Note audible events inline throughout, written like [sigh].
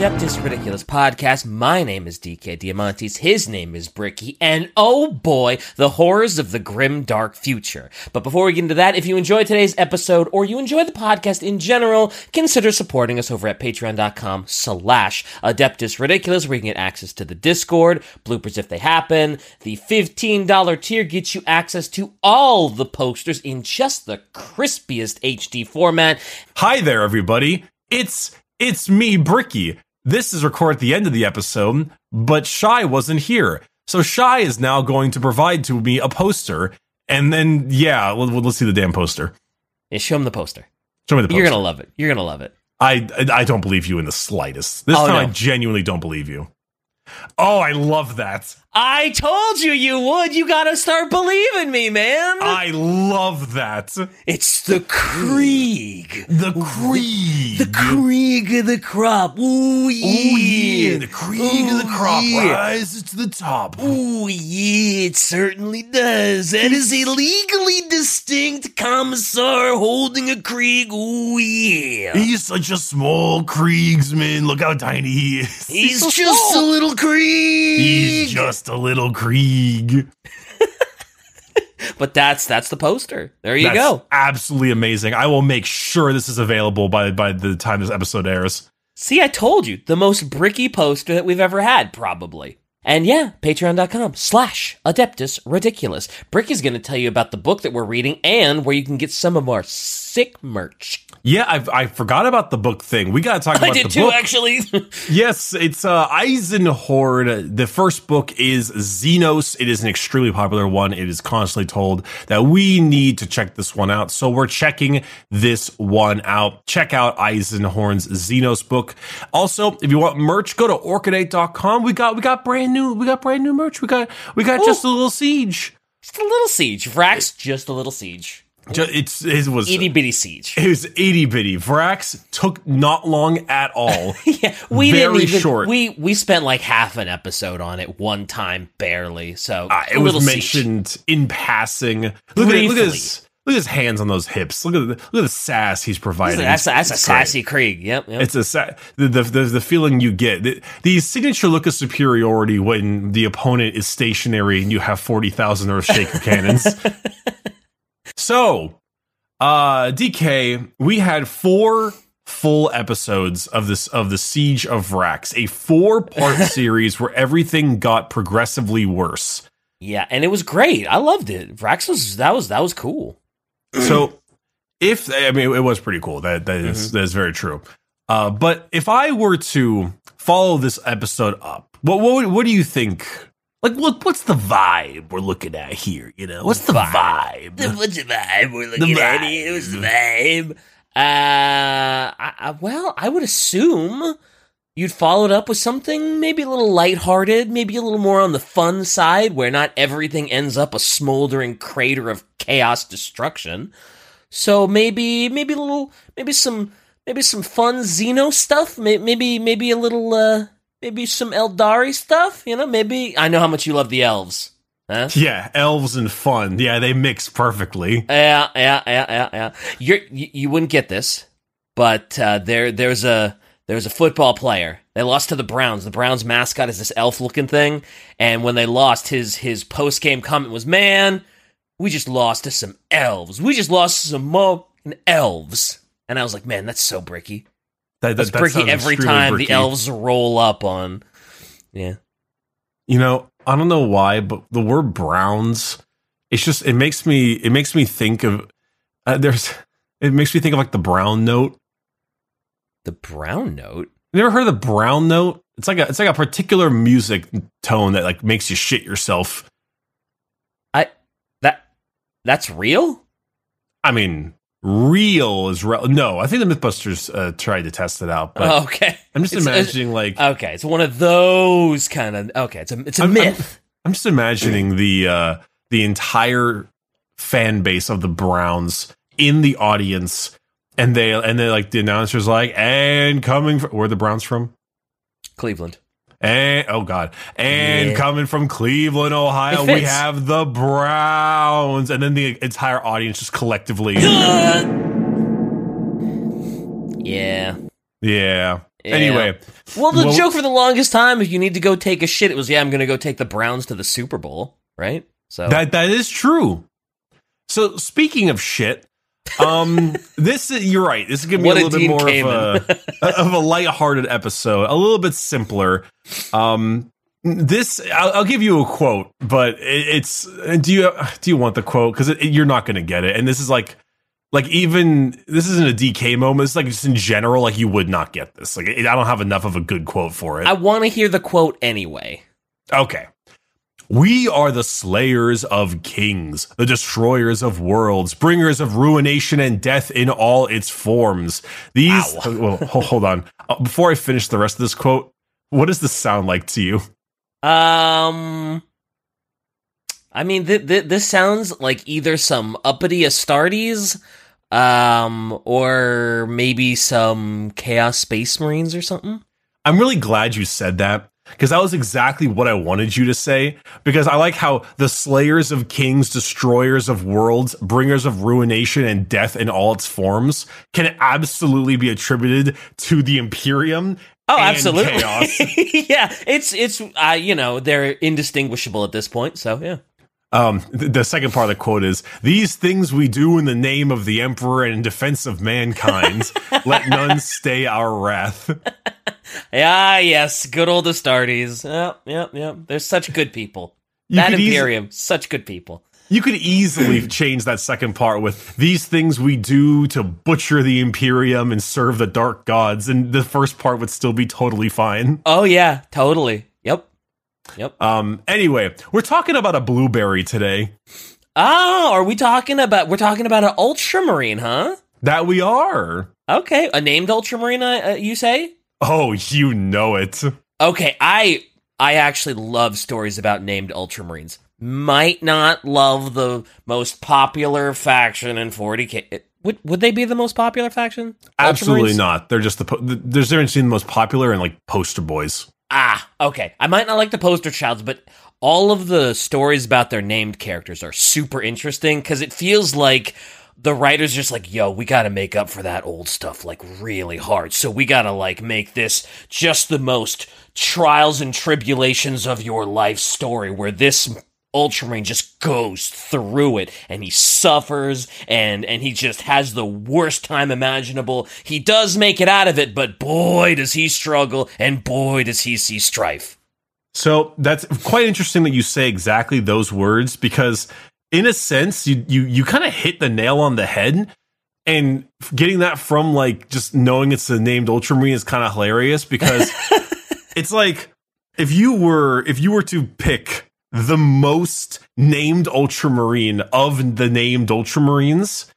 Adeptus Ridiculous podcast. My name is DK Diamantes, his name is Bricky, and oh boy, the horrors of the grim, dark future. But before we get into that, if you enjoyed today's episode or you enjoy the podcast in general, consider supporting us over at patreon.com slash Adeptus Ridiculous, where you can get access to the Discord, bloopers if they happen. The $15 tier gets you access to all the posters in just the crispiest HD format. Hi there, everybody. It's it's me, Bricky. This is recorded at the end of the episode, but Shy wasn't here. So Shy is now going to provide to me a poster, and then yeah, let, let's see the damn poster. Yeah, show him the poster. Show me the poster. You're gonna love it. You're gonna love it. I I don't believe you in the slightest. This Oh, time no. I genuinely don't believe you. Oh, I love that. I told you you would. You gotta start believing me, man. I love that. it's the Krieg. The Krieg. The Krieg of the crop. Ooh, yeah. Oh yeah, the Krieg of the Ooh, crop yeah. rises to the top. Ooh, yeah, it certainly does. That is a legally distinct commissar holding a Krieg. Ooh, yeah. He's such a small Kriegsman. Look how tiny he is. He's [laughs] so just a little Krieg. He's just a little Krieg. [laughs] but that's that's the poster. There you That's go. Absolutely amazing. I will make sure this is available by by the time this episode airs. See, I told you, the most bricky poster that we've ever had, probably. And yeah, patreon.com slash adeptus ridiculous. Bricky's going to tell you about the book that we're reading and where you can get some of our sick merch. Yeah, I've, I forgot about the book thing. We got to talk [laughs] about it. I did too, book. actually. [laughs] Yes, it's uh, Eisenhorn. The first book is Xenos. It is an extremely popular one. It is constantly told that we need to check this one out. So we're checking this one out. Check out Eisenhorn's Xenos book. Also, if you want merch, go to orchideight.com. We got we got brand new we got brand new merch. We got we got just a little siege. just a little siege. Vrax, just a little siege. It's it was Itty bitty siege. it was itty bitty. Vrax took not long at all. [laughs] yeah, we Very didn't even, short. We we spent like half an episode on it one time, barely. So Uh, it a was little siege. mentioned in passing. Look at, look at Briefly. his look at his hands on those hips. Look at the, look at the sass he's providing. That's, that's a sassy Krieg. Yep. yep. It's a sa- the, the the the feeling you get. The, the signature look of superiority when the opponent is stationary and you have forty thousand Earthshaker cannons. [laughs] So, uh, DK, we had four full episodes of this of the Siege of Vrax, a four part [laughs] series where everything got progressively worse. yeah, and it was great. I loved it. Vrax was that was that was cool. [clears throat] so if I mean it was pretty cool. That that is- that is very true. Uh, but if I were to follow this episode up, what what what do you think? Like what what's the vibe we're looking at here? You know, what's the vibe? [laughs] What's the vibe we're looking at It here? was the vibe. Uh, I, I, well, I would assume you'd follow it up with something maybe a little lighthearted, maybe a little more on the fun side, where not everything ends up a smoldering crater of chaos destruction. So maybe, maybe a little, maybe some, maybe some fun Xeno stuff. Maybe, maybe a little, uh, maybe some Eldari stuff. You know, maybe I know how much you love the elves. Huh? Yeah, elves and fun. Yeah, they mix perfectly. Yeah, yeah, yeah, yeah, yeah. You're, you you wouldn't get this, but uh, there there's a there's a football player. They lost to the Browns. The Browns mascot is this elf looking thing, and when they lost, his his post game comment was, "Man, we just lost to some elves. We just lost to some mo elves." And I was like, "Man, that's so bricky. That, That's that- that bricky every time bricky. the elves roll up on." Yeah, You know, I don't know why, but the word Browns, it's just it makes me it makes me think of uh, there's it makes me think of like the brown note. the brown note. You ever heard of the brown note? It's like a it's like a particular music tone that like makes you shit yourself. I that that's real. I mean, real is re- no. I think the MythBusters uh, tried to test it out, but okay, I'm just It's- imagining like Okay, it's one of those kind of. Okay, it's a it's a I'm- I'm- myth. I'm just imagining the uh the entire fan base of the Browns in the audience, and they and they like the announcers like and coming from where are the Browns from Cleveland. And oh god. And Yeah. coming from Cleveland, Ohio, we have the Browns, and then the entire audience just collectively. Yeah, yeah. Yeah. Anyway, Well, the Well- joke for the longest time, if you need to go take a shit, it was, yeah, I'm going to go take the Browns to the Super Bowl, right? So, That that is true. So speaking of shit, um, this is, you're right. This is gonna be What a a little bit more of a [laughs] of a lighthearted episode, a little bit simpler. Um, this I'll, I'll give you a quote, but it, it's do you do you want the quote because you're not gonna get it, and this is like. Like even this isn't a DK moment. It's like just in general, like you would not get this. Like I don't have enough of a good quote for it. I want to hear the quote anyway. Okay. We are the slayers of kings, the destroyers of worlds, bringers of ruination and death in all its forms. These. Well, hold on. Uh, Before I finish the rest of this quote, what does this sound like to you? Um, I mean, th- th- this sounds like either some uppity Astartes, um, or maybe some Chaos Space Marines or something. I'm really glad you said that because that was exactly what I wanted you to say. Because I like how the slayers of kings, destroyers of worlds, bringers of ruination and death in all its forms can absolutely be attributed to the Imperium. Oh, absolutely. [laughs] yeah, it's it's uh, you know they're indistinguishable at this point. So yeah. Um, the second part of the quote is These things we do in the name of the Emperor and in defense of mankind. [laughs] Let none stay our wrath. [laughs] Ah, yes, good old Astartes. Yep, yep, yep. They're such good people. You that Imperium, such good people. You could easily [clears throat] change that second part with these things we do to butcher the Imperium and serve the dark gods, and the first part would still be totally fine. Oh yeah, totally. Yep, yep. Um, anyway, we're talking about a blueberry today. Oh, are we talking about? We're talking about an Ultramarine, huh? That we are. Okay, a named Ultramarine. Uh, you say? Oh, you know it. Okay, I I actually love stories about named Ultramarines. Might not love the most popular faction in 40k. Would would they be the most popular faction? Absolutely not. They're just the, po- the there's a difference between the most popular and like poster boys. Ah, okay. I might not like the poster childs, but all of the stories about their named characters are super interesting because it feels like the writers just like, yo, we got to make up for that old stuff like really hard. So we got to like make this just the most trials and tribulations of your life story where this Ultramarine just goes through it and he suffers and and he just has the worst time imaginable. He does make it out of it, but boy does he struggle and boy does he see strife. So that's quite interesting that you say exactly those words because in a sense you you you kind of hit the nail on the head and getting that from like just knowing it's a named ultramarine is kind of hilarious because [laughs] it's like if you were if you were to pick the most named ultramarine of the named ultramarines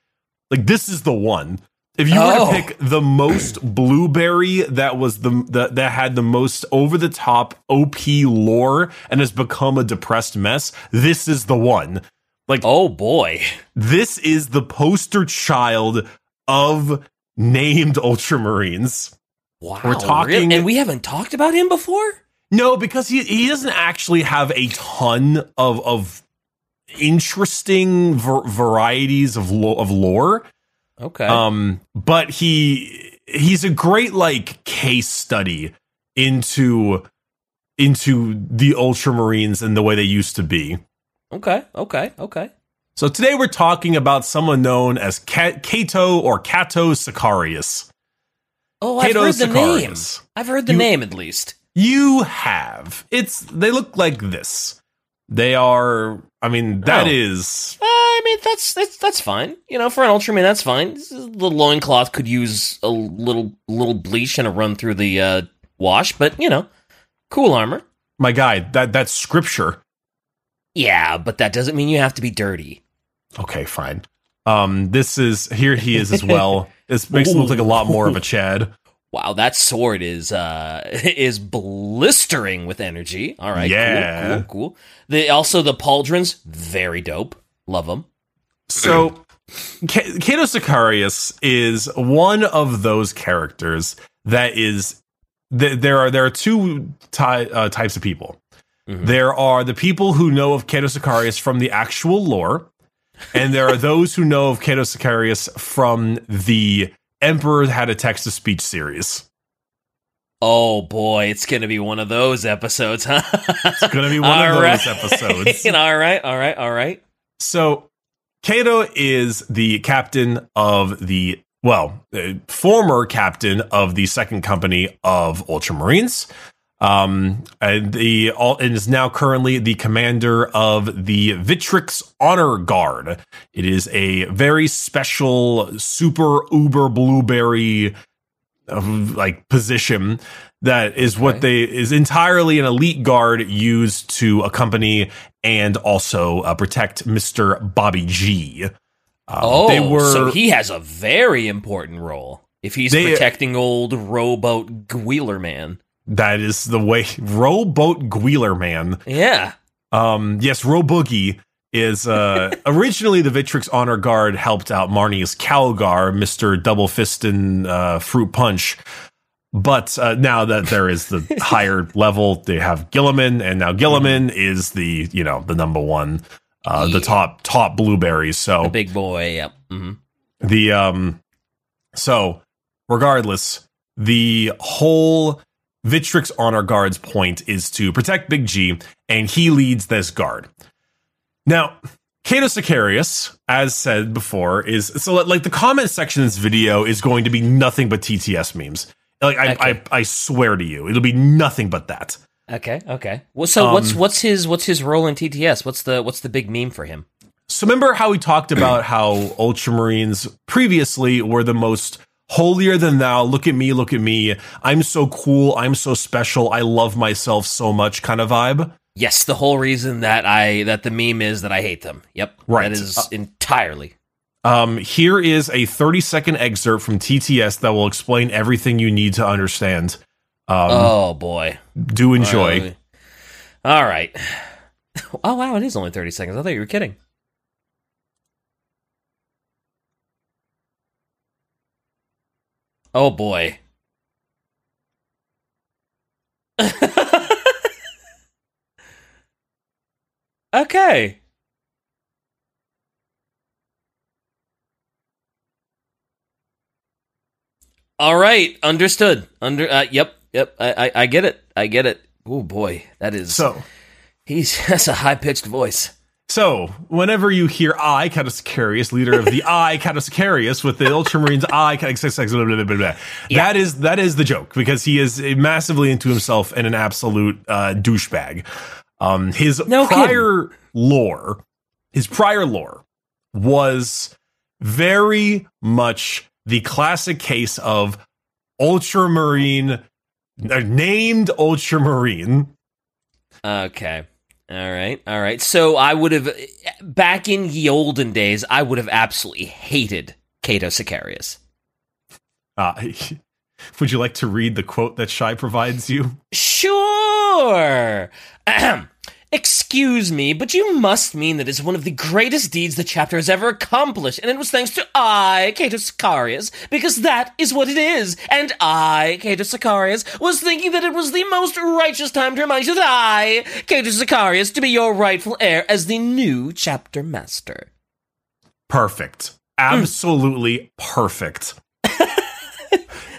like this is the one if you were Oh. to pick the most blueberry that was the, the that had the most over the top OP lore and has become a depressed mess, this is the one. Like Oh boy. this is the poster child of named ultramarines. Wow. We're talking- really? and we haven't talked about him before? No, because he he doesn't actually have a ton of of interesting ver- varieties of lo- of lore. Okay. Um, but he he's a great like case study into into the Ultramarines and the way they used to be. Okay. Okay. Okay. So today we're talking about someone known as Cato or Cato Sicarius. Oh, I've heard the name. I've heard the You- name at least. You have. It's they look like this. They are I mean that Oh. is Uh, I mean, that's that's that's fine. You know, for an Ultraman, that's fine. The loincloth could use a little little bleach and a run through the uh, wash, but you know, cool armor. my guy, that that's scripture. Yeah, but that doesn't mean you have to be dirty. Okay, fine. Um this is here he is as [laughs] well. This makes him look like a lot more of a Chad. Wow, that sword is uh [laughs] is blistering with energy. All right, Yeah. cool, cool, cool. The also the pauldrons, very dope. Love them. So, K- Cato Sicarius is one of those characters that is. Th- there are there are two ty- uh, types of people. Mhm. There are the people who know of Cato Sicarius from the actual lore, and there are [laughs] those who know of Cato Sicarius from the Emperor Had a Text to Speech series. Oh boy, it's gonna be one of those episodes, huh? It's going to be one [laughs] All of right. those episodes. [laughs] all right, all right, all right. So, Cato is the captain of the, well, uh, former captain of the second company of Ultramarines. Um, and the all and is now currently the commander of the Victrix Honor Guard. It is a very special, super uber blueberry of like position that is what Okay. they is entirely an elite guard used to accompany and also uh, protect Mr. Bobby G. Um, Oh, they were so he has a very important role if he's They- protecting old rowboat Wheeler man. That is the way Rowboat Gwheeler man. Yeah. Um, yes, Roboogie is uh, [laughs] originally the Victrix Honor Guard helped out Marneus Calgar, Mister Double Fistin uh, Fruit Punch. But uh, now that there is the [laughs] higher level, they have Guilliman, and now Guilliman is the you know the number one, uh, the top top blueberries. So The big boy. Yep. hmm the um so regardless the whole Victrix honor guard's point is to protect Big G and he leads this guard. Now, Cato Sicarius, as said before, is so like the comment section of this video is going to be nothing but TTS memes. Like I, Okay. I, I swear to you, it'll be nothing but that. Okay. Okay. Well, so Um, what's what's his what's his role in TTS? What's the what's the big meme for him? So remember how we talked about how Ultramarines previously were the most holier than thou, look at me, look at me, I'm so cool, I'm so special, I love myself so much kind of vibe? Yes, the whole reason that I that the meme is that I hate them. Yep. Right. That is Uh, entirely. Um, here is a 30 second excerpt from TTS that will explain everything you need to understand. Um, oh boy. do enjoy. Uh, all right. [sighs] Oh wow, it is only thirty seconds. I thought you were kidding. Oh boy. [laughs] okay. All right, understood. Under uh, yep, yep. I, I I get it. I get it. Oh boy, that is so, He's [laughs] that's a high pitched voice. So, whenever you hear I, Cato Sicarius, leader of the [laughs] I, Cato Sicarius, with the Ultramarines I, blah, Yeah. that is that is the joke because he is massively into himself and an absolute uh, douchebag. Um, his No prior lore, his prior lore was very much the classic case of Ultramarine, uh, named Ultramarine. Okay. All right. All right. So I would have back in ye olden days, I would have absolutely hated Cato Sicarius. Uh, [laughs] would you like to read the quote that Shy provides you? Sure. Ahem. [clears throat] Excuse me, but you must mean that it's one of the greatest deeds the chapter has ever accomplished, and it was thanks to I, Cato Sicarius, because that is what it is. And I, Cato Sicarius, was thinking that it was the most righteous time to remind you that I, Cato Sicarius, to be your rightful heir as the new chapter master. Perfect. Absolutely perfect. [laughs]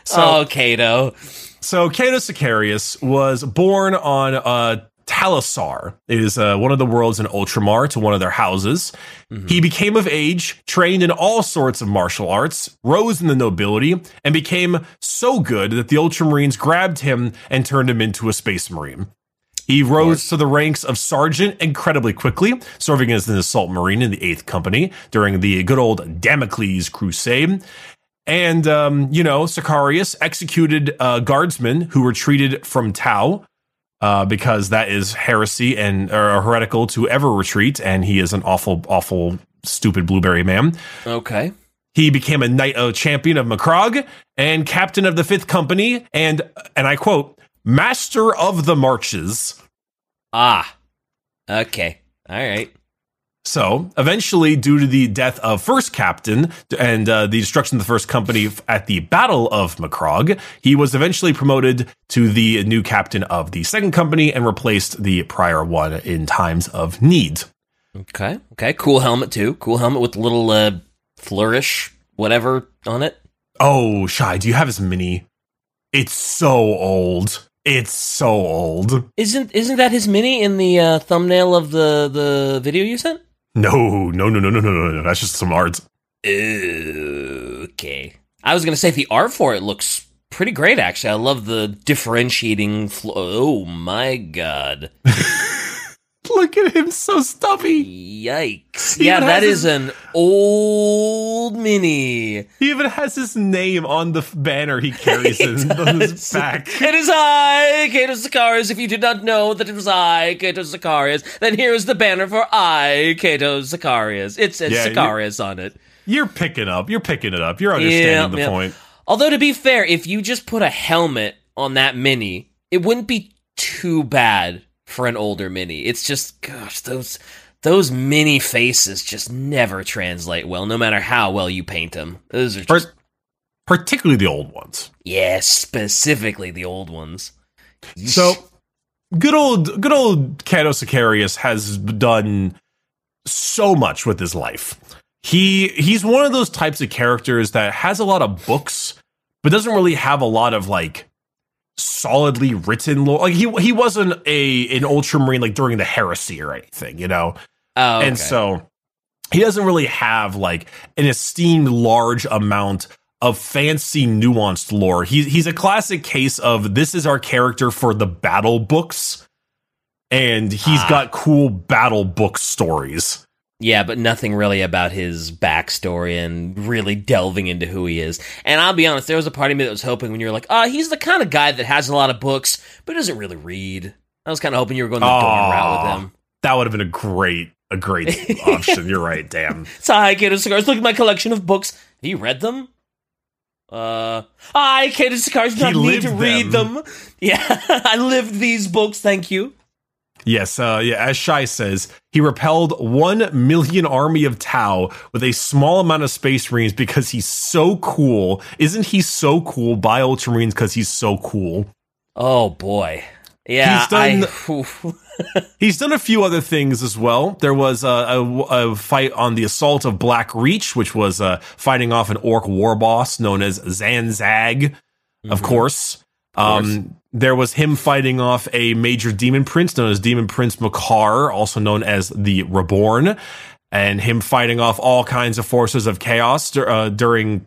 so, oh, Cato. so Cato Sicarius was born on uh, Talassar. is uh, one of the worlds in Ultramar to one of their houses. He became of age, trained in all sorts of martial arts, rose in the nobility, and became so good that the Ultramarines grabbed him and turned him into a space marine. He rose to the ranks of sergeant incredibly quickly, serving as an assault marine in the 8th Company during the good old Damocles Crusade. And, um, you know, Sicarius executed uh, guardsmen who retreated from Tau uh, because that is heresy and or heretical to ever retreat. And he is an awful, awful, stupid blueberry man. Okay. He became a knight uh, champion of Macragge and captain of the Fifth Company, and and I quote, master of the marches. Ah. Okay. All right. So eventually, due to the death of first captain and uh, the destruction of the first company at the Battle of Macragge, he was eventually promoted to the new captain of the second company and replaced the prior one in times of need. Okay. Okay. Cool helmet too. Cool helmet with a little uh, flourish, whatever on it. Oh, Shy, do you have his mini? It's so old. It's so old. Isn't isn't that his mini in the uh, thumbnail of the the video you sent? No, no, no, no, no, no, no, no. That's just some art. Okay. I was gonna say the art for it looks pretty great. Actually, I love the differentiating. Flo- oh my god! [laughs] Look at him, so stubby. Yikes! He yeah, that is an old mini. He even has his name on the f- banner he carries [laughs] in, on his back. It is I, Cato Sicarius. If you did not know that it was I, Cato Sicarius, then here is the banner for I, Cato Sicarius. It says Yeah, Sicarius on it. You're picking up. You're picking it up. You're understanding the yeah. point. Although to be fair, if you just put a helmet on that mini, it wouldn't be too bad for an older mini. It's just gosh, those those mini faces just never translate well, no matter how well you paint them. Those are just particularly the old ones. yeah, specifically the old ones. So, good old, good old Cato Sicarius has done so much with his life. He he's one of those types of characters that has a lot of books, but doesn't really have a lot of like solidly written lore. Like he he wasn't a an Ultramarine like during the Heresy or anything, you know. Oh, okay. And so he doesn't really have like an esteemed large amount of fancy nuanced lore. He's he's a classic case of this is our character for the battle books. And he's Ah. got cool battle book stories. Yeah, but nothing really about his backstory and really delving into who he is. And I'll be honest, there was a part of me that was hoping when you were like, "Ah, he's the kind of guy that has a lot of books, but doesn't really read." I was kind of hoping you were going the Dorn route with him. That would have been a great a great [laughs] option. You're right, damn. So, hi, Cato Cigars. Look at my collection of books. Have you read them? Uh, I, Cato Cigars, do He not need to lived read them. them. [laughs] Yeah, I lived these books. Thank you. Yes, uh, yeah, as Shai says, he repelled one million army of Tau with a small amount of space marines because he's so cool. Isn't he so cool by Ultramarines because he's so cool? Oh boy. Yeah, He's done- I. [laughs] He's done a few other things as well. There was a, a, a fight on the assault of Black Reach, which was uh, fighting off an orc war boss known as Zanzag, of Mhm. course. course. Um, there was him fighting off a major demon prince known as Demon Prince M'kar, also known as the Reborn, and him fighting off all kinds of forces of chaos uh, during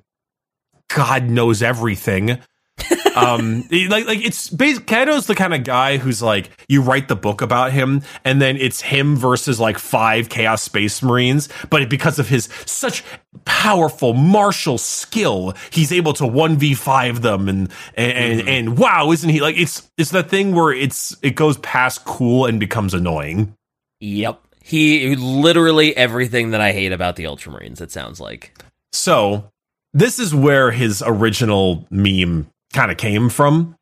God knows everything. [laughs] um like like it's basically Cato's the kind of guy who's like you write the book about him and then it's him versus like five chaos space marines but because of his such powerful martial skill he's able to 1v5 them and and and, and wow isn't he like it's it's that thing where it's it goes past cool and becomes annoying Yep. He literally everything that I hate about the Ultramarines, it sounds like. so this is where his original meme kind of came from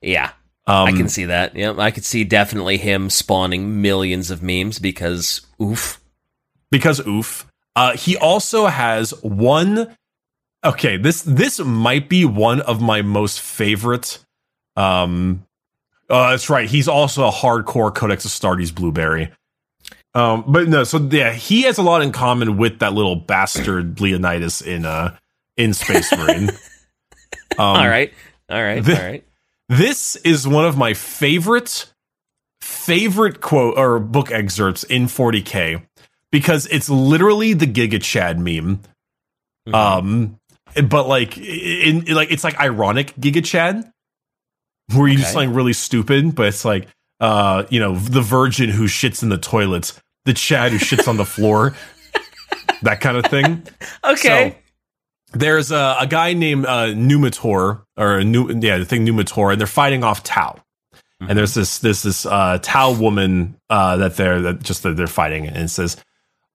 Yeah, um, I can see that. Yep, I could see definitely him spawning millions of memes because oof. because oof. Uh, he also has one. Okay, this this might be one of my most favorite. Um, uh, that's right. He's also a hardcore Codex Astartes blueberry. Um, but no, so yeah, he has a lot in common with that little bastard Leonidas in uh in Space Marine. [laughs] Um, all right. All right. the- all right. this is one of my favorite favorite quote or book excerpts in 40k because it's literally the Giga Chad meme. Mhm. Um, but like in, in- like it's like ironic Giga Chad, where you do Okay. something really stupid, but it's like uh, you know, the virgin who shits in the toilets, the Chad who shits on the floor, [laughs] that kind of thing. okay. So, there's a, a guy named uh, Numitor, or Nu- yeah, the thing Numitor, and they're fighting off Tau. Mhm. And there's this this this uh, Tau woman uh, that they're that just that they're fighting, and it says,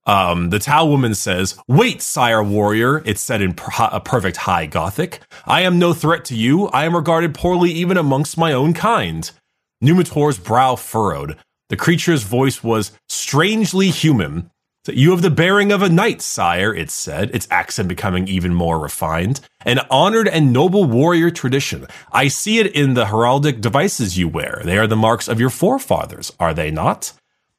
um, the Tau woman says, "Wait, sire warrior," it's said in a perfect high Gothic. "I am no threat to you. I am regarded poorly even amongst my own kind." Numitor's brow furrowed. The creature's voice was strangely human. You have the bearing of a knight, sire, it said, its accent becoming even more refined. An honored and noble warrior tradition. I see it in the heraldic devices you wear. They are the marks of your forefathers, are they not?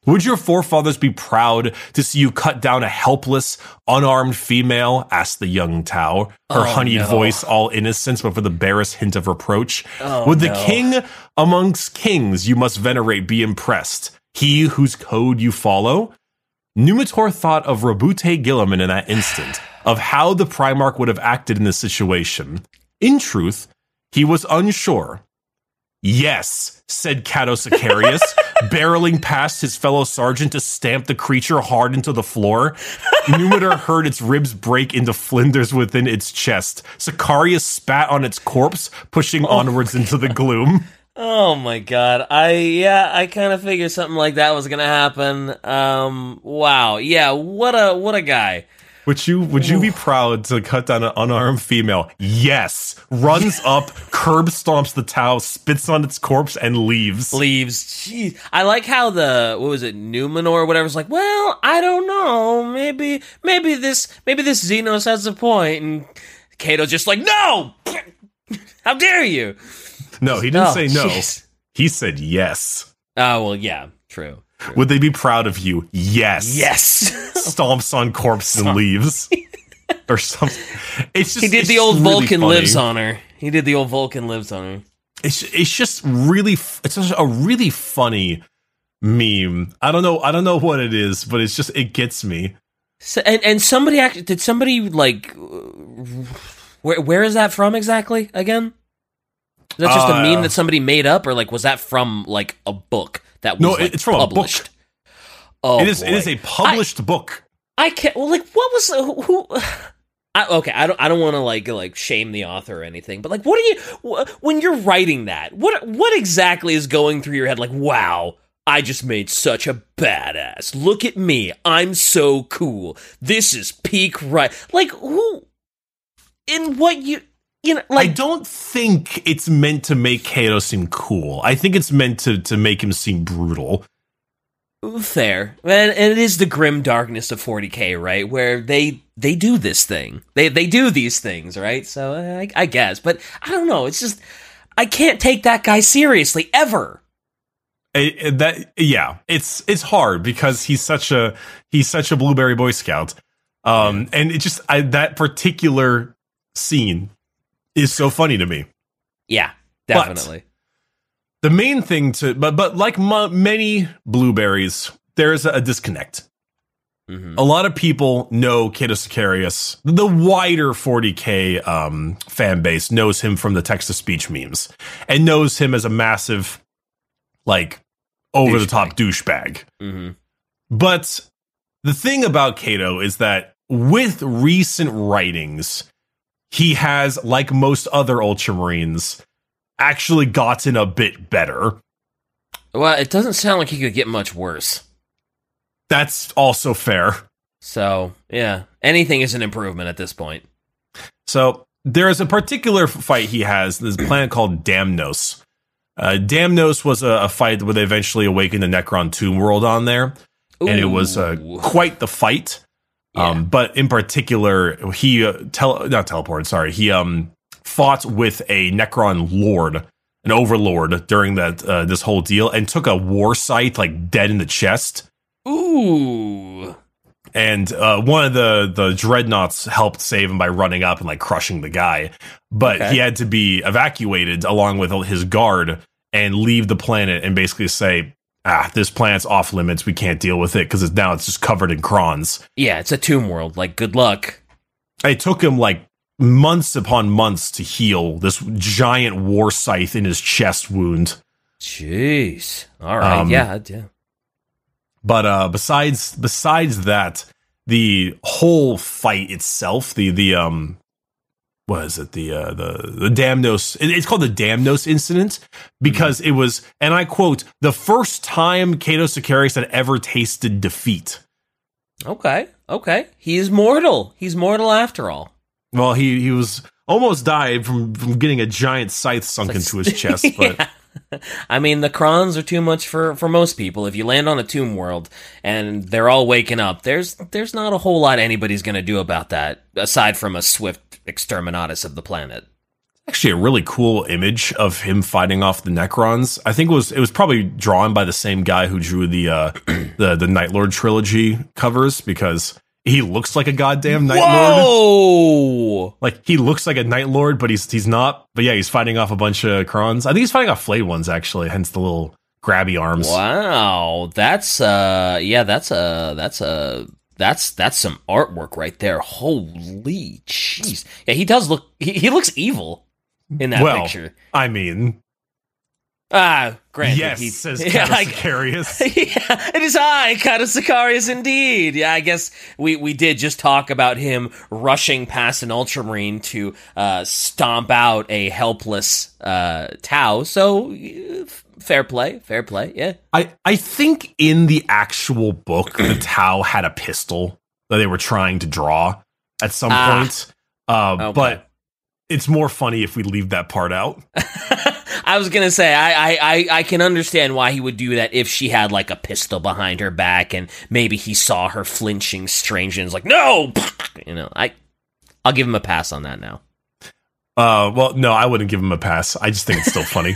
Would your forefathers be proud to see you cut down a helpless, unarmed female? asked the young Tau, her Oh, honeyed no. voice all innocence but for the barest hint of reproach. Oh, Would the no. king amongst kings you must venerate be impressed? He whose code you follow? Numitor thought of Roboute Guilliman in that instant, of how the Primarch would have acted in this situation. In truth, he was unsure. Yes, said Cato Sicarius, [laughs] barreling past his fellow sergeant to stamp the creature hard into the floor. Numitor [laughs] heard its ribs break into flinders within its chest. Sicarius spat on its corpse, pushing oh onwards into the gloom. Oh my god. I yeah, I kind of figured something like that was going to happen. Um wow. Yeah, what a what a guy. Would you would you be proud to cut down an unarmed female? Yes. Runs [laughs] up, curb stomps the towel, spits on its corpse, and leaves. Leaves. Jeez. I like how the what was it, Numenor or whatever's like, "Well, I don't know. Maybe maybe this maybe this Xenos has a. And Cato just like, "No! [laughs] How dare you?" No, he didn't Oh, say no. jeez. He said yes. Oh, well, yeah, true. true. Would they be proud of you? Yes. Yes. [laughs] Stomps on corpse and leaves. [laughs] or something. It's just he did the old Vulkan lives on her. He did the old Vulkan lives on her. It's it's just really it's just a really funny meme. I don't know I don't know what it is, but it's just it gets me. So, and and somebody actually did somebody like where where is that from exactly again? Is that just a Uh, meme that somebody made up, or like was that from like a book that was No, like, it's from a book. published? Oh, it is it is a published book. I can't. Well, like, what was who? who [sighs] I, okay, I don't. I don't want to like like shame the author or anything, but like, what are you wh- when you're writing that? What what exactly is going through your head? Like, wow, I just made such a badass. Look at me, I'm so cool. This is peak right. Like, who? In what you you know? I don't think it's meant to make Cato seem cool. I think it's meant to to make him seem brutal. fair, and, and it is the grim darkness of 40k, right? Where they they do this thing, they they do these things, right? So I, I guess, but I don't know. It's just I can't take that guy seriously ever. That yeah, it's it's hard because he's such a he's such a blueberry boy scout. Um and it just I, that particular scene is so funny to me. Yeah, But- definitely. The main thing to but but like mu many blueberries, there's a disconnect. hmm A lot of people know Cato Sicarius. The wider 40k um, fan base knows him from the text to speech memes and knows him as a massive, like, over the top douchebag. hmm But the thing about Cato is that with recent writings, he has, like most other Ultramarines, actually gotten a bit better. Well, it doesn't sound like he could get much worse. That's also fair. So yeah, anything is an improvement at this point. So there is a particular fight he has. This planet called Damnos. Uh, Damnos was a, a fight where they eventually awakened the Necron Tomb World on there, and it was uh, quite the fight. Um, but in particular, he uh, tele- not teleported. Sorry, he um fought with a Necron Lord, an Overlord during that uh, this whole deal, and took a war scythe like dead in the chest. Ooh. and uh, one of the the dreadnoughts helped save him by running up and like crushing the guy but Okay. he had to be evacuated along with his guard and leave the planet and basically say ah this planet's off limits we can't deal with it because it's now it's just covered in crons Yeah, it's a tomb world. Like, good luck. it took him like months upon months to heal this giant war scythe in his chest wound Jeez. All right. Um, yeah. Yeah. But uh, besides besides that, the whole fight itself, the the um, what is it? The uh, the the Damnos. it- It's called the Damnos incident because it was, and I quote, the first time Cato Sicarius had ever tasted defeat. Okay. Okay. He's mortal. He's mortal after all. Well, he he was almost died from from getting a giant scythe sunk Like- into his chest, [laughs] but. Yeah. [laughs] I mean, the Krons are too much for, for most people. If you land on a tomb world and they're all waking up, there's there's not a whole lot anybody's going to do about that aside from a swift exterminatus of the planet. actually a really cool image of him fighting off the Necrons. I think it was it was probably drawn by the same guy who drew the uh, [clears throat] the the Night Lord trilogy covers because he looks like a goddamn Night Lord. Whoa! Like he looks like a Night Lord, but he's he's not. But yeah, he's fighting off a bunch of Crons. I think he's fighting off flayed ones actually, hence the little grabby arms. Wow, that's uh, yeah, that's a that's a that's that's some artwork right there. Holy jeez! Yeah, he does look. He, he looks evil in that well, picture. I mean, Ah, granted, yes, he says [laughs] yeah, I- [laughs] yeah, it is I, Cato Sicarius, indeed. Yeah, I guess we, we did just talk about him rushing past an Ultramarine to uh, stomp out a helpless uh, Tau. So, uh, f- fair play, fair play. Yeah. I, I think in the actual book, the [clears throat] Tau had a pistol that they were trying to draw at some Ah. point. Uh, Okay. But it's more funny if we leave that part out. [laughs] I was gonna say I, I, I, I can understand why he would do that if she had like a pistol behind her back and maybe he saw her flinching strangely and was like, No [laughs] You know, I I'll give him a pass on that now. Uh, well, no, I wouldn't give him a pass. I just think it's still funny.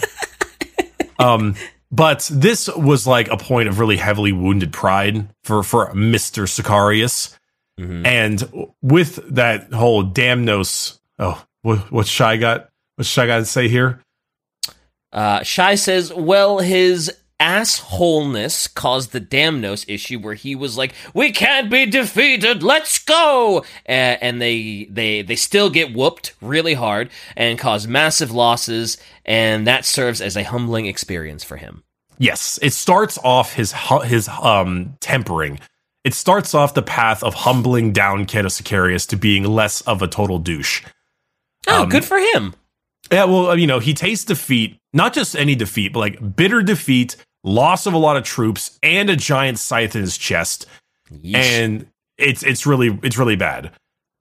[laughs] um, but this was like a point of really heavily wounded pride for for Mister Sicarius, Mhm. and with that whole Damnos. Oh, what, what's Shy got? What's Shy got to say here? Uh, Shy says, well, his assholeness caused the Damnos issue where he was like, "We can't be defeated, let's go!" Uh, and they they they still get whooped really hard and cause massive losses, and that serves as a humbling experience for him. Yes, it starts off his his um tempering. It starts off the path of humbling down Cato Sicarius to being less of a total douche. Oh, Um, good for him. Yeah, well, you know, he tastes defeat, not just any defeat, but like bitter defeat, loss of a lot of troops, and a giant scythe in his chest, Yeesh. and it's it's really it's really bad.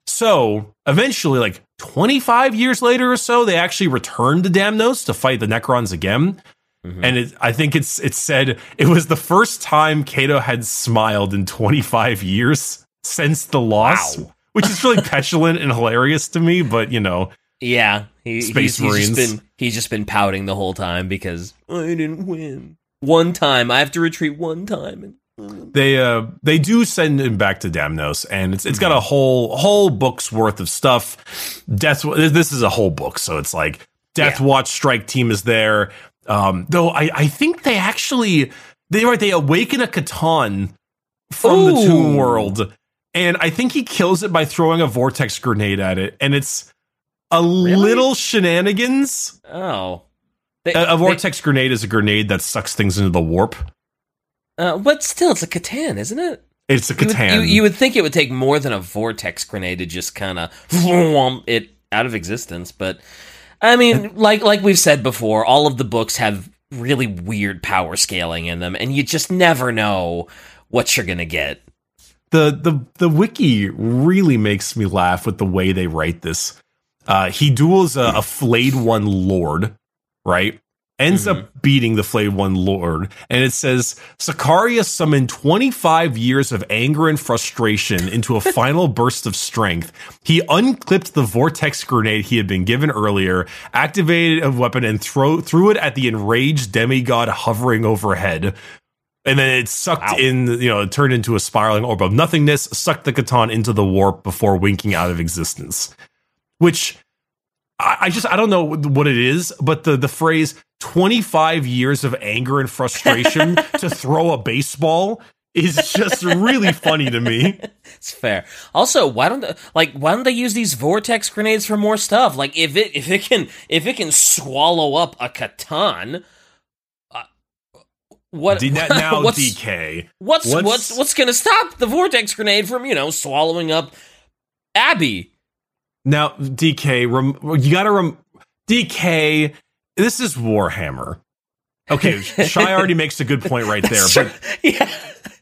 So eventually, like 25 years later or so, they actually returned to Damnos to fight the Necrons again. Mhm. And it, I think it's it's said it was the first time Cato had smiled in 25 years since the loss, Wow. which is really [laughs] petulant and hilarious to me. But you know, yeah, he, Space he's, he's just been he's just been pouting the whole time because I didn't win one time. I have to retreat one time. And, they uh they do send him back to Damnos, and it's it's got a whole whole book's worth of stuff. Death. This is a whole book, so it's like Death Yeah. Watch strike team is there. Um, though I I think they actually they right they awaken a C'tan from the Ooh. Tomb World, and I think he kills it by throwing a vortex grenade at it, and it's a little shenanigans. oh, They- A, a they- vortex grenade is a grenade that sucks things into the warp. uh, but still, it's a C'tan, isn't it? It's a You would, C'tan. you, you would think it would take more than a vortex grenade to just kind of it out of existence, but I mean, like like we've said before, all of the books have really weird power scaling in them, and you just never know what you're gonna get. the the the wiki really makes me laugh with the way they write this. Uh, he duels a, a flayed one lord, right? Ends Mhm. up beating the flayed one lord, and it says Sicarius summoned 25 years of anger and frustration into a [laughs] final burst of strength. He unclipped the vortex grenade he had been given earlier, activated a weapon, and throw threw it at the enraged demigod hovering overhead. And then it sucked in, you know, it turned into a spiraling orb of nothingness, sucked the C'tan into the warp before winking out of existence. Which I, I just I don't know what it is, but the the phrase 25 years of anger and frustration [laughs] to throw a baseball is just really funny to me. It's fair. Also, why don't they, like why don't they use these vortex grenades for more stuff? Like if it if it can if it can swallow up a C'tan, uh, what D- now [laughs] what's, DK. What's, What's- what's what's gonna stop the vortex grenade from you know swallowing up Abby? Now DK, rem, you got to rem, DK. This is Warhammer. Okay, [laughs] Shy already makes a good point right there, but [laughs] yeah,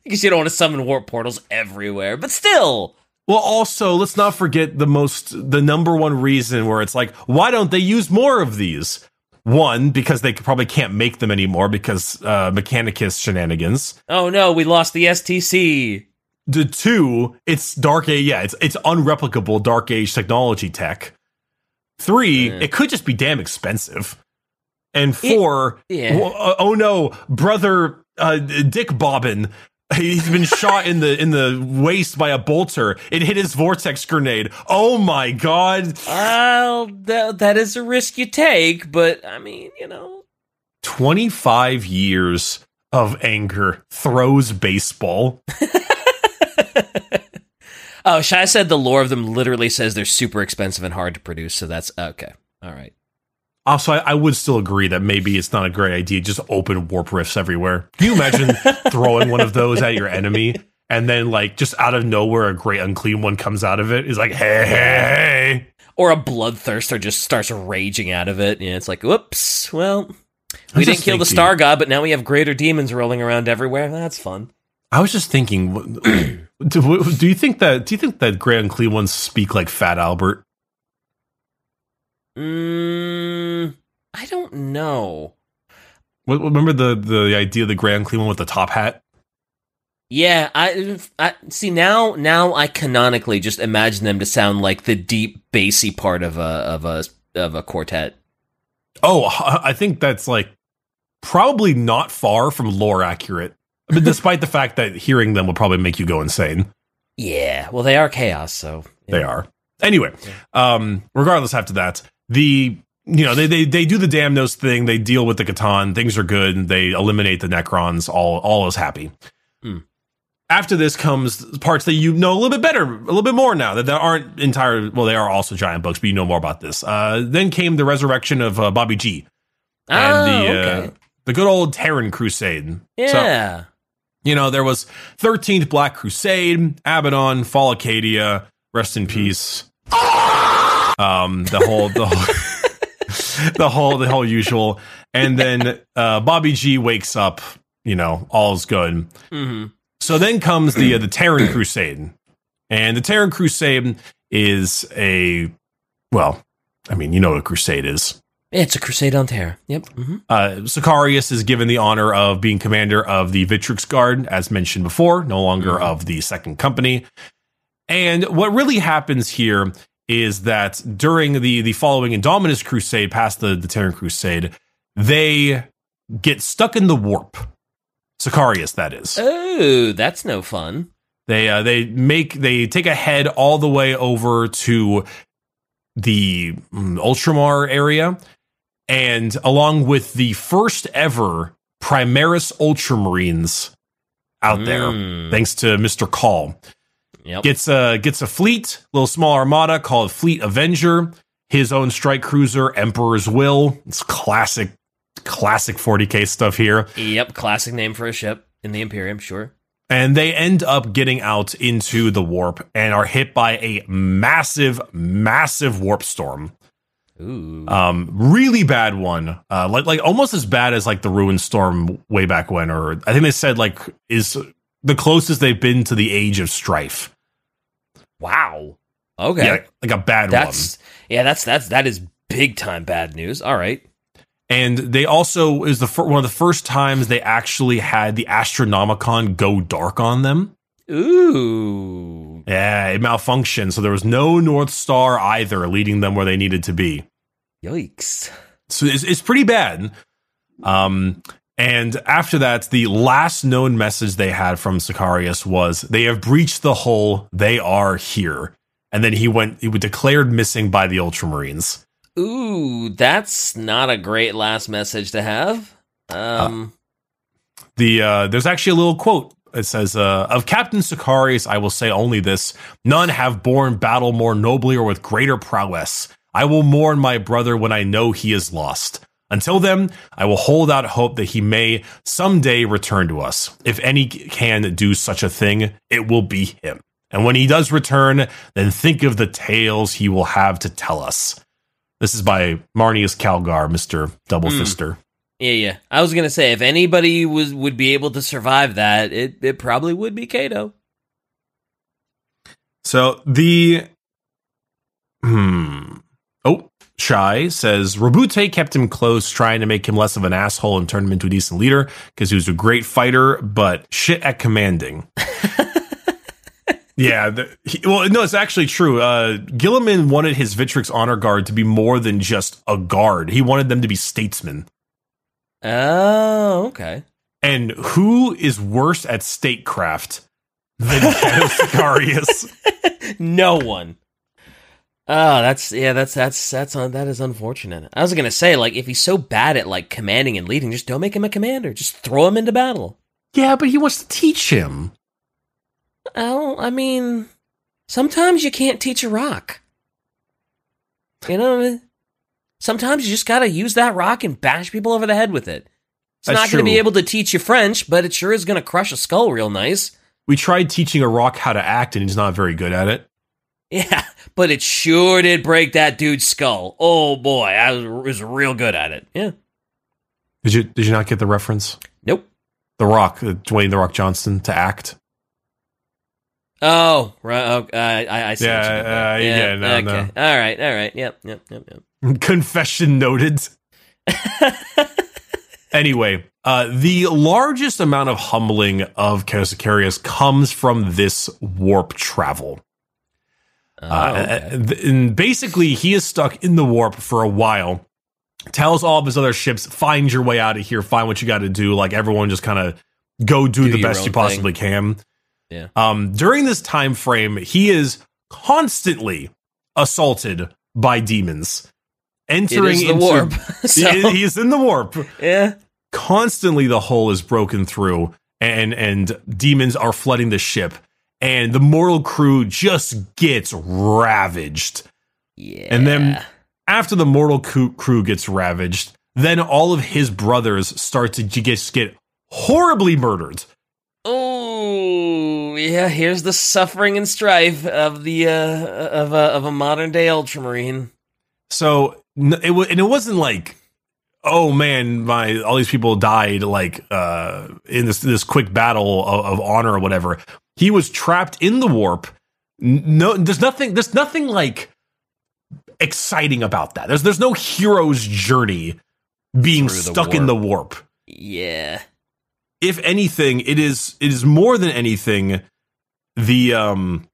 because you don't want to summon warp portals everywhere, but still, Well, also, let's not forget the most, the number one reason where it's like, why don't they use more of these? One, because they probably can't make them anymore because uh, Mechanicus shenanigans. oh no, we lost the STC. The two, it's dark age. Yeah, it's it's unreplicable dark age technology tech. Three, Yeah. it could just be damn expensive. And four, yeah. w- uh, oh no, brother uh, Dick Bobbin. He's been shot in the in the waist by a bolter. It hit his vortex grenade. Oh my god. Well, that, that is a risk you take, but I mean, you know. 25 years of anger throws baseball. [laughs] [laughs] Oh, Shy said the lore of them literally says they're super expensive and hard to produce, so that's okay. All right. Also, I, I would still agree that maybe it's not a great idea. Just open warp rifts everywhere. Can you imagine [laughs] throwing one of those at your enemy and then, like, just out of nowhere, a great unclean one comes out of it? Is like, hey, hey, hey. Or a bloodthirster just starts raging out of it, and it's like, whoops, well, we was didn't kill the star god, but now we have greater demons rolling around everywhere. That's fun. I was just thinking, [clears throat] do, do you think that? Do you think that Great Unclean ones speak like Fat Albert? Mm, I don't know. Remember the the idea of the Great Unclean one with the top hat? Yeah, I, I see now. Now I canonically just imagine them to sound like the deep bassy part of a of a of a quartet. Oh, I think that's like probably not far from lore accurate. Mean, despite the fact that hearing them will probably make you go insane. Yeah, well, they are chaos, so They are. Anyway, um, regardless after that, the you know, they, they they do the Damnos thing, they deal with the C'tan, things are good, they eliminate the Necrons, all all is happy. Hmm. After this comes parts that you know a little bit better, a little bit more now that there aren't entire. Well, they are also giant books, but you know more about this. Uh, then came the resurrection of uh, Bobby G and oh, the okay. uh, the good old Terran Crusade. So, yeah. You know, there was 13th Black Crusade, Abaddon, Fall Acadia, rest Mm-hmm. in peace. Um, the whole, the whole, [laughs] the whole, the whole usual. And then, uh, Bobby G wakes up, you know, all's good. hmm So then comes the, uh, the Terran Crusade. And the Terran Crusade is a, well, I mean, you know what a crusade is. It's a crusade on terror. Yep. hmm Uh, Sicarius is given the honor of being commander of the Victrix Guard, as mentioned before, no longer Mhm. of the Second Company. And what really happens here is that during the the following Indominus Crusade, past the the Terran Crusade, they get stuck in the warp. Sicarius, that is. Oh, that's no fun. They uh, they make they take a head all the way over to the mm, Ultramar area, and along with the first ever Primaris Ultramarines out there, Mm. thanks to Mister Call, Yep. gets a gets a fleet, little small armada called Fleet Avenger. His own strike cruiser, Emperor's Will. It's classic, classic 40k stuff here. Yep. Classic name for a ship in the Imperium. Sure. and they end up getting out into the warp and are hit by a massive, massive warp storm. Ooh. Um, really bad one. Uh, like like almost as bad as like the ruin storm way back when, or I think they said like is the closest they've been to the age of strife. wow. Okay. Yeah, like a bad one. that's yeah. That's that's that is big time bad news. All right. And they also is the fir- one of the first times they actually had the Astronomicon go dark on them. Ooh. Yeah, it malfunctioned, so there was no North Star either leading them where they needed to be. Yikes. so it's, it's pretty bad. Um, and after that, the last known message they had from Sicarius was, "They have breached the hull. They are here." And then he went. He was declared missing by the Ultramarines. Ooh, that's not a great last message to have. Um. The uh, there's actually a little quote. It says, uh, "Of Captain Sicarius, I will say only this: None have borne battle more nobly or with greater prowess. I will mourn my brother when I know he is lost." Until then, I will hold out hope that he may someday return to us. If any can do such a thing, it will be him. And when he does return, then think of the tales he will have to tell us. This is by Marneus Calgar, Mr. Double Hmm. Fister. Yeah, yeah. I was gonna say if anybody was would be able to survive that, it it probably would be Cato. So the hmm. Oh, Shy says Roboute kept him close, trying to make him less of an asshole and turn him into a decent leader because he was a great fighter, but shit at commanding. [laughs] Yeah, the, he, well, no, it's actually true. Uh, Guilliman wanted his Victrix honor guard to be more than just a guard. He wanted them to be statesmen. Oh, okay. And who is worse at statecraft than Sicarius? [laughs] no one. Oh, that's yeah, that's that's that's on that is unfortunate. I was gonna say, like, if he's so bad at like commanding and leading, just don't make him a commander. Just throw him into battle. Yeah, but he wants to teach him. Well, I mean, sometimes you can't teach a rock. You know, sometimes you just gotta use that rock and bash people over the head with it. It's That's not gonna be able to teach you French, but it sure is gonna crush a skull real nice. We tried teaching a rock how to act, and he's not very good at it. Yeah, [laughs] but it sure did break that dude's skull. Oh boy, I was, was real good at it. Yeah. Did you did you not get the reference? Nope. The Rock, uh, Dwayne the Rock Johnson, to act. Oh, right. Oh, I, I, I see. Yeah, what you meant there. uh, yeah, no, okay. no. All right. All right. Yep. Yep. Yep. Yep. [laughs] Confession noted. [laughs] Anyway, uh, the largest amount of humbling of Chaos comes from this warp travel. Oh, Uh, okay. and basically, he is stuck in the warp for a while. Tells all of his other ships, "Find your way out of here. Find what you got to do." Like everyone, just kind of go do, Do the best you possibly can. Yeah. Um, during this time frame, he is constantly assaulted by demons, entering the into warp. [laughs] so, He- he's in the warp yeah. constantly the hole is broken through and and demons are flooding the ship and the mortal crew just gets ravaged Yeah. And then- after the mortal crew, gets ravaged then all of his brothers start to j- get, horribly murdered Oh, yeah. Here's the suffering and strife of the uh of a of a modern day ultramarine. so it wa- and it wasn't like oh man my all these people died like uh in this this quick battle of, of honor or whatever. He was trapped in the warp. No there's nothing there's nothing like exciting about that. There's there's no hero's journey being Through the stuck in the warp. Yeah. if anything it is it is more than anything the um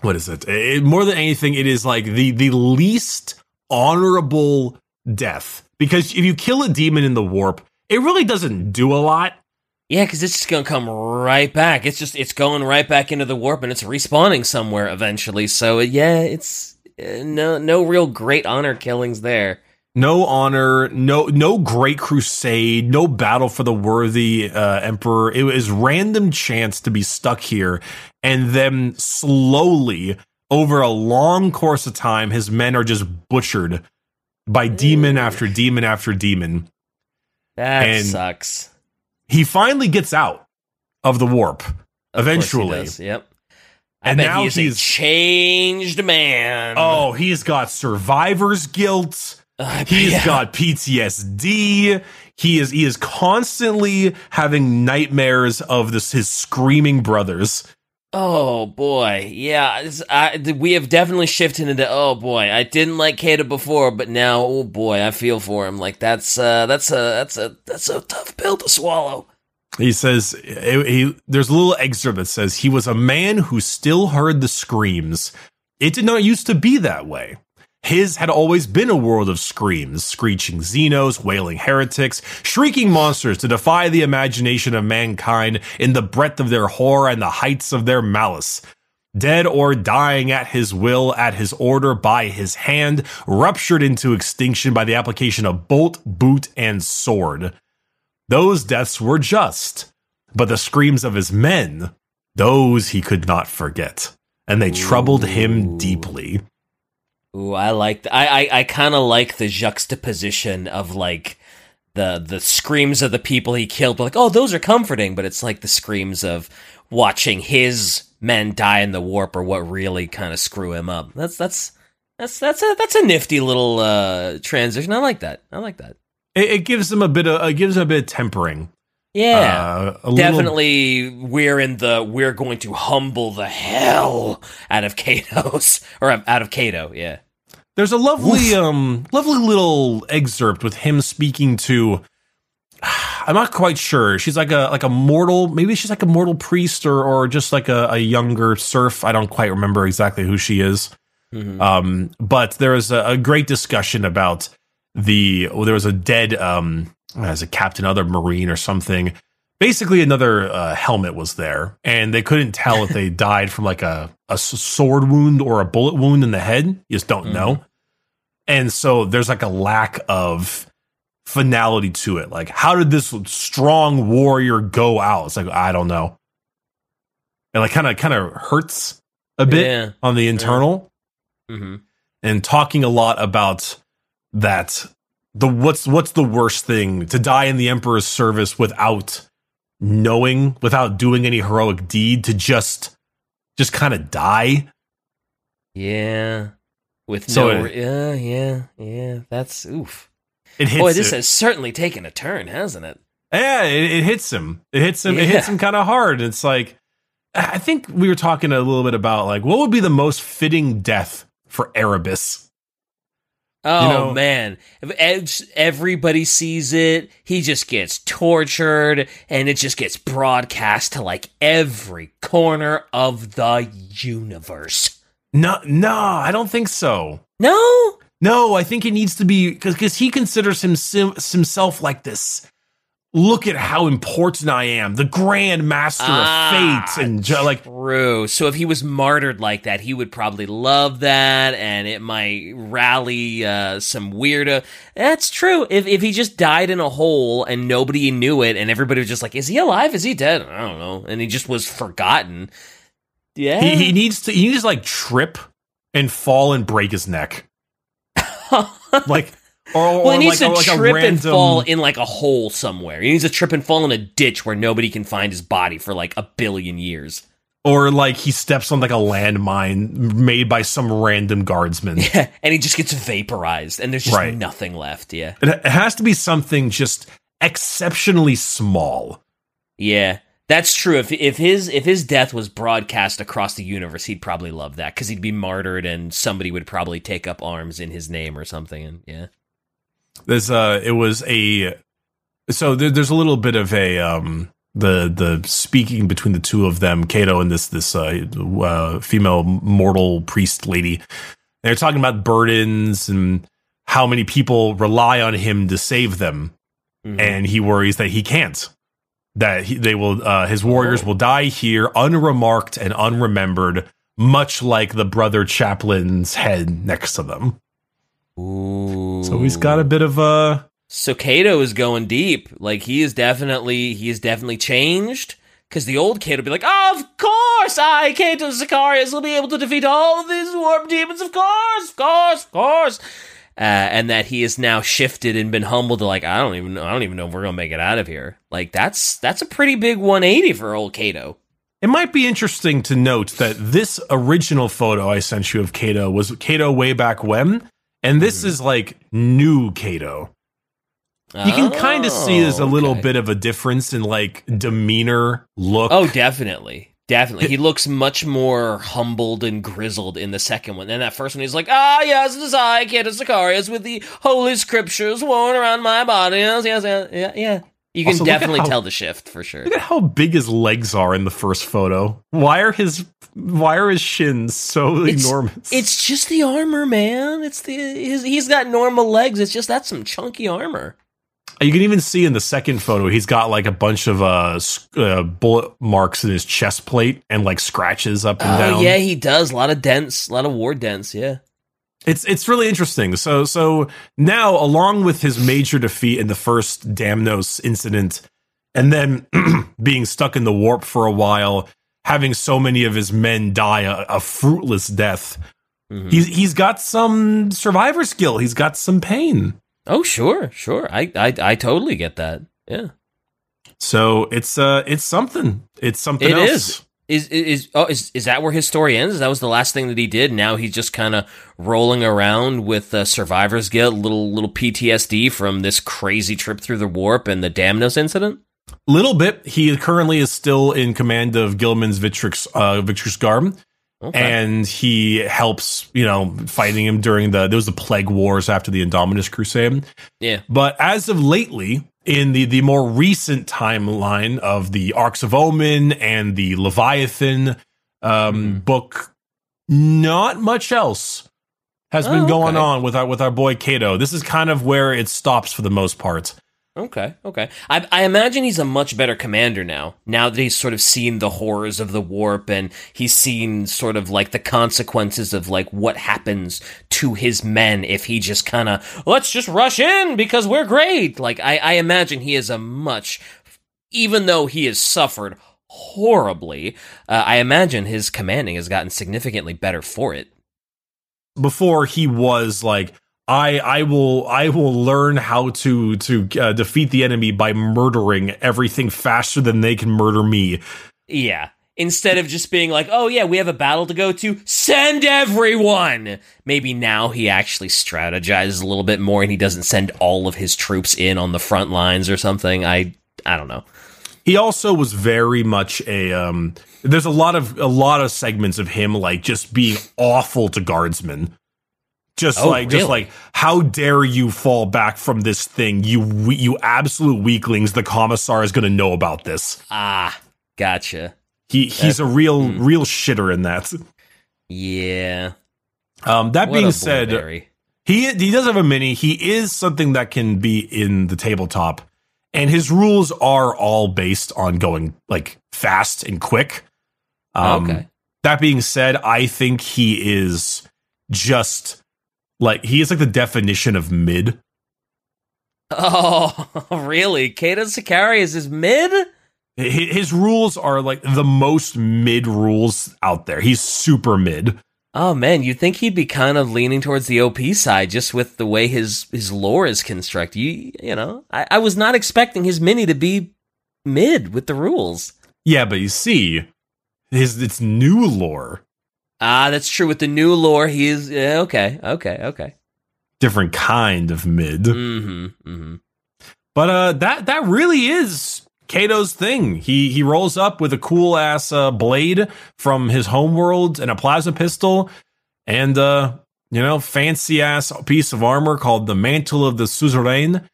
what is it? It- more than anything it is like the the least honorable death because if you kill a demon in the warp it really doesn't do a lot Yeah, because it's just gonna come right back. It's just it's going right back into the warp and it's respawning somewhere eventually. So yeah, it's uh, no no real great honor killings there. no honor no no great crusade no battle for the worthy uh, emperor it was random chance to be stuck here and then slowly over a long course of time his men are just butchered by demon after demon after demon That And- sucks. he finally gets out of the warp Of eventually Yep. I And now he's, changed man. oh he's got survivor's guilt I uh, [laughs] He's bet- got PTSD. He is he is constantly having nightmares of this his screaming brothers. Oh boy, yeah. I, we have definitely shifted into. Oh boy, I didn't like Cato before, but now, oh boy, I feel for him. Like that's uh, that's a that's a that's a tough pill to swallow. He says he, he- there's a little excerpt that says he was a man who still heard the screams. It did not used to be that way. His had always been a world of screams, screeching Xenos, wailing heretics, shrieking monsters to defy the imagination of mankind in the breadth of their horror and the heights of their malice. Dead or dying at his will, at his order, by his hand, ruptured into extinction by the application of bolt, boot, and sword. Those deaths were just, but the screams of his men, those he could not forget, and they troubled him deeply. Ooh, I like. I I, I kind of like the juxtaposition of like the the screams of the people he killed. Like, oh, those are comforting, but it's like the screams of watching his men die in the warp or what really kind of screw him up. That's that's that's that's a that's a nifty little uh transition. I like that. I like that. It, it gives him a bit of, it gives him a bit of tempering. Yeah. Uh, a little- Definitely, we're in the we're going to humble the hell out of Cato's or out of Cato. Yeah, There's a lovely, um, lovely little excerpt with him speaking to [sighs] I'm not quite sure. She's like a like a mortal. Maybe she's like a mortal priest or or just like a, a younger serf. I don't quite remember exactly who she is. Mm-hmm. Um, but there is a, a, great discussion about the. Well, there was a dead um as a captain, other marine or something. Basically, another uh, helmet was there, and they couldn't tell if they [laughs] died from like a a sword wound or a bullet wound in the head. You just don't mm-hmm. know. And so there's like a lack of finality to it. Like, how did this strong warrior go out? It's like, I don't know. And like kind of kind of hurts a bit yeah. on the internal. Yeah. Mm-hmm. And talking a lot about that the what's what's the worst thing to die in the emperor's service without knowing without doing any heroic deed to just just kind of die yeah with so no, it, yeah, uh, yeah, yeah. That's oof. It hits. Boy, this it. has certainly taken a turn, hasn't it? Yeah, it, it hits him. It hits him. Yeah. It hits him kind of hard. It's like I think we were talking a little bit about like what would be the most fitting death for Erebus. Oh you know? man, if everybody sees it, he just gets tortured, and it just gets broadcast to like every corner of the universe. No, no, I don't think so. No, no, I think it needs to be because because he considers him, himself like this. Look at how important I am, the Grand Master ah, of Fate, and like true. So if he was martyred like that, he would probably love that, and it might rally uh, some weirdo. That's true. If if he just died in a hole and nobody knew it, and everybody was just like, "Is he alive? Is he dead?" I don't know, and he just was forgotten yeah. He, he needs to he needs to like trip and fall and break his neck. [laughs] like or, or well, he needs like, to like trip random... and fall in like a hole somewhere. He needs to trip and fall in a ditch where nobody can find his body for like a billion years. Or like he steps on like a landmine made by some random guardsman. [laughs] Yeah, and he just gets vaporized, and there's just right. nothing left. Yeah, it has to be something just exceptionally small. Yeah, that's true. If if his if his death was broadcast across the universe, he'd probably love that because he'd be martyred, and somebody would probably take up arms in his name or something. And yeah, there's uh, it was a so there, there's a little bit of a um the the speaking between the two of them, Cato and this this uh, uh female mortal priest lady. They're talking about burdens and how many people rely on him to save them, mm-hmm. and he worries that he can't that he, they will uh, his warriors oh. will die here unremarked and unremembered much like the brother chaplain's head next to them Ooh. so he's got a bit of a so Cato is going deep like he is definitely he is definitely changed because the old Cato would be like, oh, of course, I, Cato Sicarius, will be able to defeat all of these warp demons, of course, of course, of course uh, and that he has now shifted and been humbled to like I don't even I don't even know if we're gonna make it out of here. Like that's that's a pretty big 180 for old Cato. It might be interesting to note that this original photo I sent you of Cato was Cato way back when, and this mm. is like new Cato. You can oh, kind of see there's a little okay. bit of a difference in like demeanor, look. Oh, definitely. Definitely. He looks much more humbled and grizzled in the second one. And that first one, he's like, ah, yes, it is I, Cato Sicarius, with the holy scriptures worn around my body. Yes, yes, yeah, yeah. You can also, definitely how, tell the shift for sure. Look at how big his legs are in the first photo. Why are his why are his shins so it's, enormous? It's just the armor, man. It's the his, he's got normal legs. It's just that's some chunky armor. You can even see in the second photo, he's got like a bunch of uh, uh, bullet marks in his chest plate and like scratches up and oh, down. Yeah, he does. A lot of dents, a lot of war dents. Yeah. It's it's really interesting. So so now, along with his major defeat in the first Damnos incident, and then [clears throat] being stuck in the warp for a while, having so many of his men die a, a fruitless death, mm-hmm. he's he's got some survivor skill. He's got some pain. Oh, sure, sure. I, I, I totally get that. Yeah. So it's uh, it's something. It's something. It else. is. Is is oh is is that where his story ends? That was the last thing that he did. Now he's just kind of rolling around with uh, survivor's guilt, little little PTSD from this crazy trip through the warp and the Damnos incident. Little bit. He currently is still in command of Guilliman's Victrix uh, Victrix Guard, Okay. and he helps, you know, fighting him during the there was the plague wars after the Indominus Crusade. yeah. But as of lately, in the the more recent timeline of the Arks of Omen and the Leviathan um, book, not much else has been Oh, going okay. on with our with our boy Cato. This is kind of where it stops for the most part. Okay, okay. I, I imagine he's a much better commander now. Now that he's sort of seen the horrors of the warp and he's seen sort of like the consequences of like what happens to his men if he just kind of let's just rush in because we're great. Like I, I imagine he is a much, even though he has suffered horribly, uh, I imagine his commanding has gotten significantly better for it. Before he was like. I, I will I will learn how to to uh, defeat the enemy by murdering everything faster than they can murder me. Yeah. Instead of just being like, oh yeah, we have a battle to go to, send everyone! Maybe now he actually strategizes a little bit more and he doesn't send all of his troops in on the front lines or something. I I don't know. he also was very much a um there's a lot of a lot of segments of him like just being awful to guardsmen just Oh, like just like how dare you fall back from this thing you you absolute weaklings the commissar is going to know about this Ah, gotcha. he he's a real hmm. real shitter in that Yeah. um that What being said He he does have a mini. He is something that can be in the tabletop, and his rules are all based on going like fast and quick. Um, okay. That being said, I think he is just like he is like the definition of mid. Oh, [laughs] really? Cato Sicarius his mid? Hi- His rules are like the most mid rules out there. He's super mid. Oh man, you'd think he'd be kind of leaning towards the OP side just with the way his his lore is constructed. You you know, I, I was not expecting his mini to be mid with the rules. Yeah, but you see, his it's new lore, Ah, that's true. With the new lore, he is yeah, okay, okay, okay. different kind of mid. Mm-hmm. Mm-hmm. But uh, that that really is Cato's thing. He he rolls up with a cool ass uh, blade from his homeworld and a plasma pistol, and uh, you know, fancy ass piece of armor called the Mantle of the Suzerain,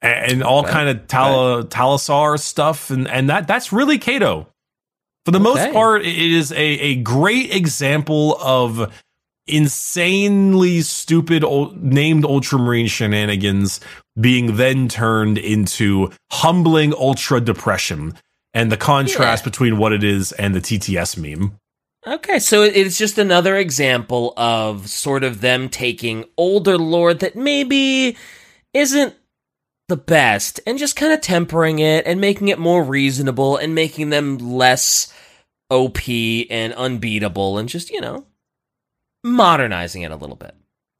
and, and all Okay. kind of Tal- Talassar stuff, and and that that's really Cato. For the most part, it is a a great example of insanely stupid ul- named ultramarine shenanigans being then turned into humbling ultra depression and the contrast Yeah. between what it is and the TTS meme. Okay, so it's just another example of sort of them taking older lore that maybe isn't the best and just kind of tempering it and making it more reasonable and making them less OP and unbeatable and just, you know, modernizing it a little bit.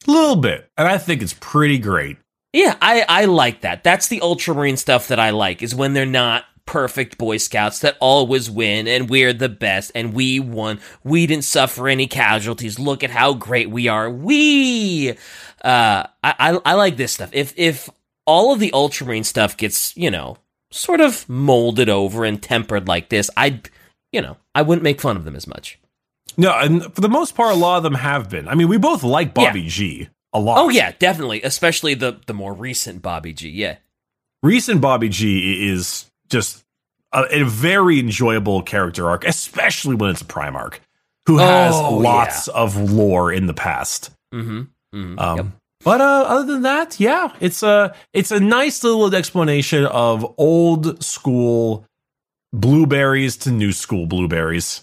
A little bit. And I think it's pretty great. Yeah, I, I like that. That's the Ultramarine stuff that I like, is when they're not perfect Boy Scouts that always win and we're the best and we won. We didn't suffer any casualties. Look at how great we are. We uh I, I I like this stuff. If if all of the Ultramarine stuff gets, you know, sort of molded over and tempered like this, I'd you know, I wouldn't make fun of them as much. No, and for the most part, a lot of them have been. I mean, we both like Bobby G a lot. Oh yeah, definitely. Especially the the more recent Bobby G. Yeah. Recent Bobby G is just a, a very enjoyable character arc, especially when it's a Primarch, who has Oh, lots of lore in the past. Mm-hmm. mm-hmm. Um, Yep. But uh, other than that, yeah, it's a it's a nice little explanation of old school blueberries to new school blueberries.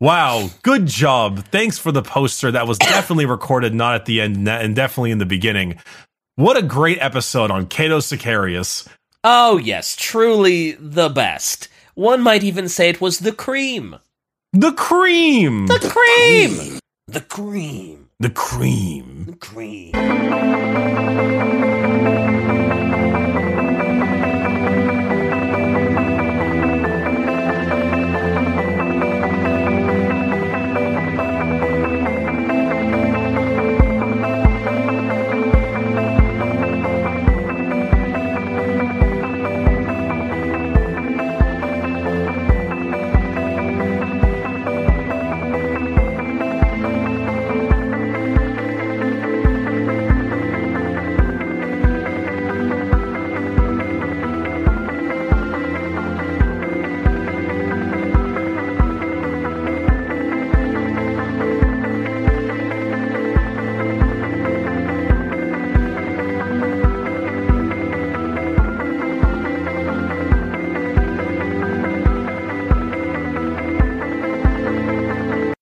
Wow, good job! Thanks for the poster. That was definitely [coughs] recorded, not at the end, and definitely in the beginning. What a great episode on Cato Sicarius. Oh, yes, truly the best. One might even say it was the cream. The cream, The cream! The cream. The cream. The cream.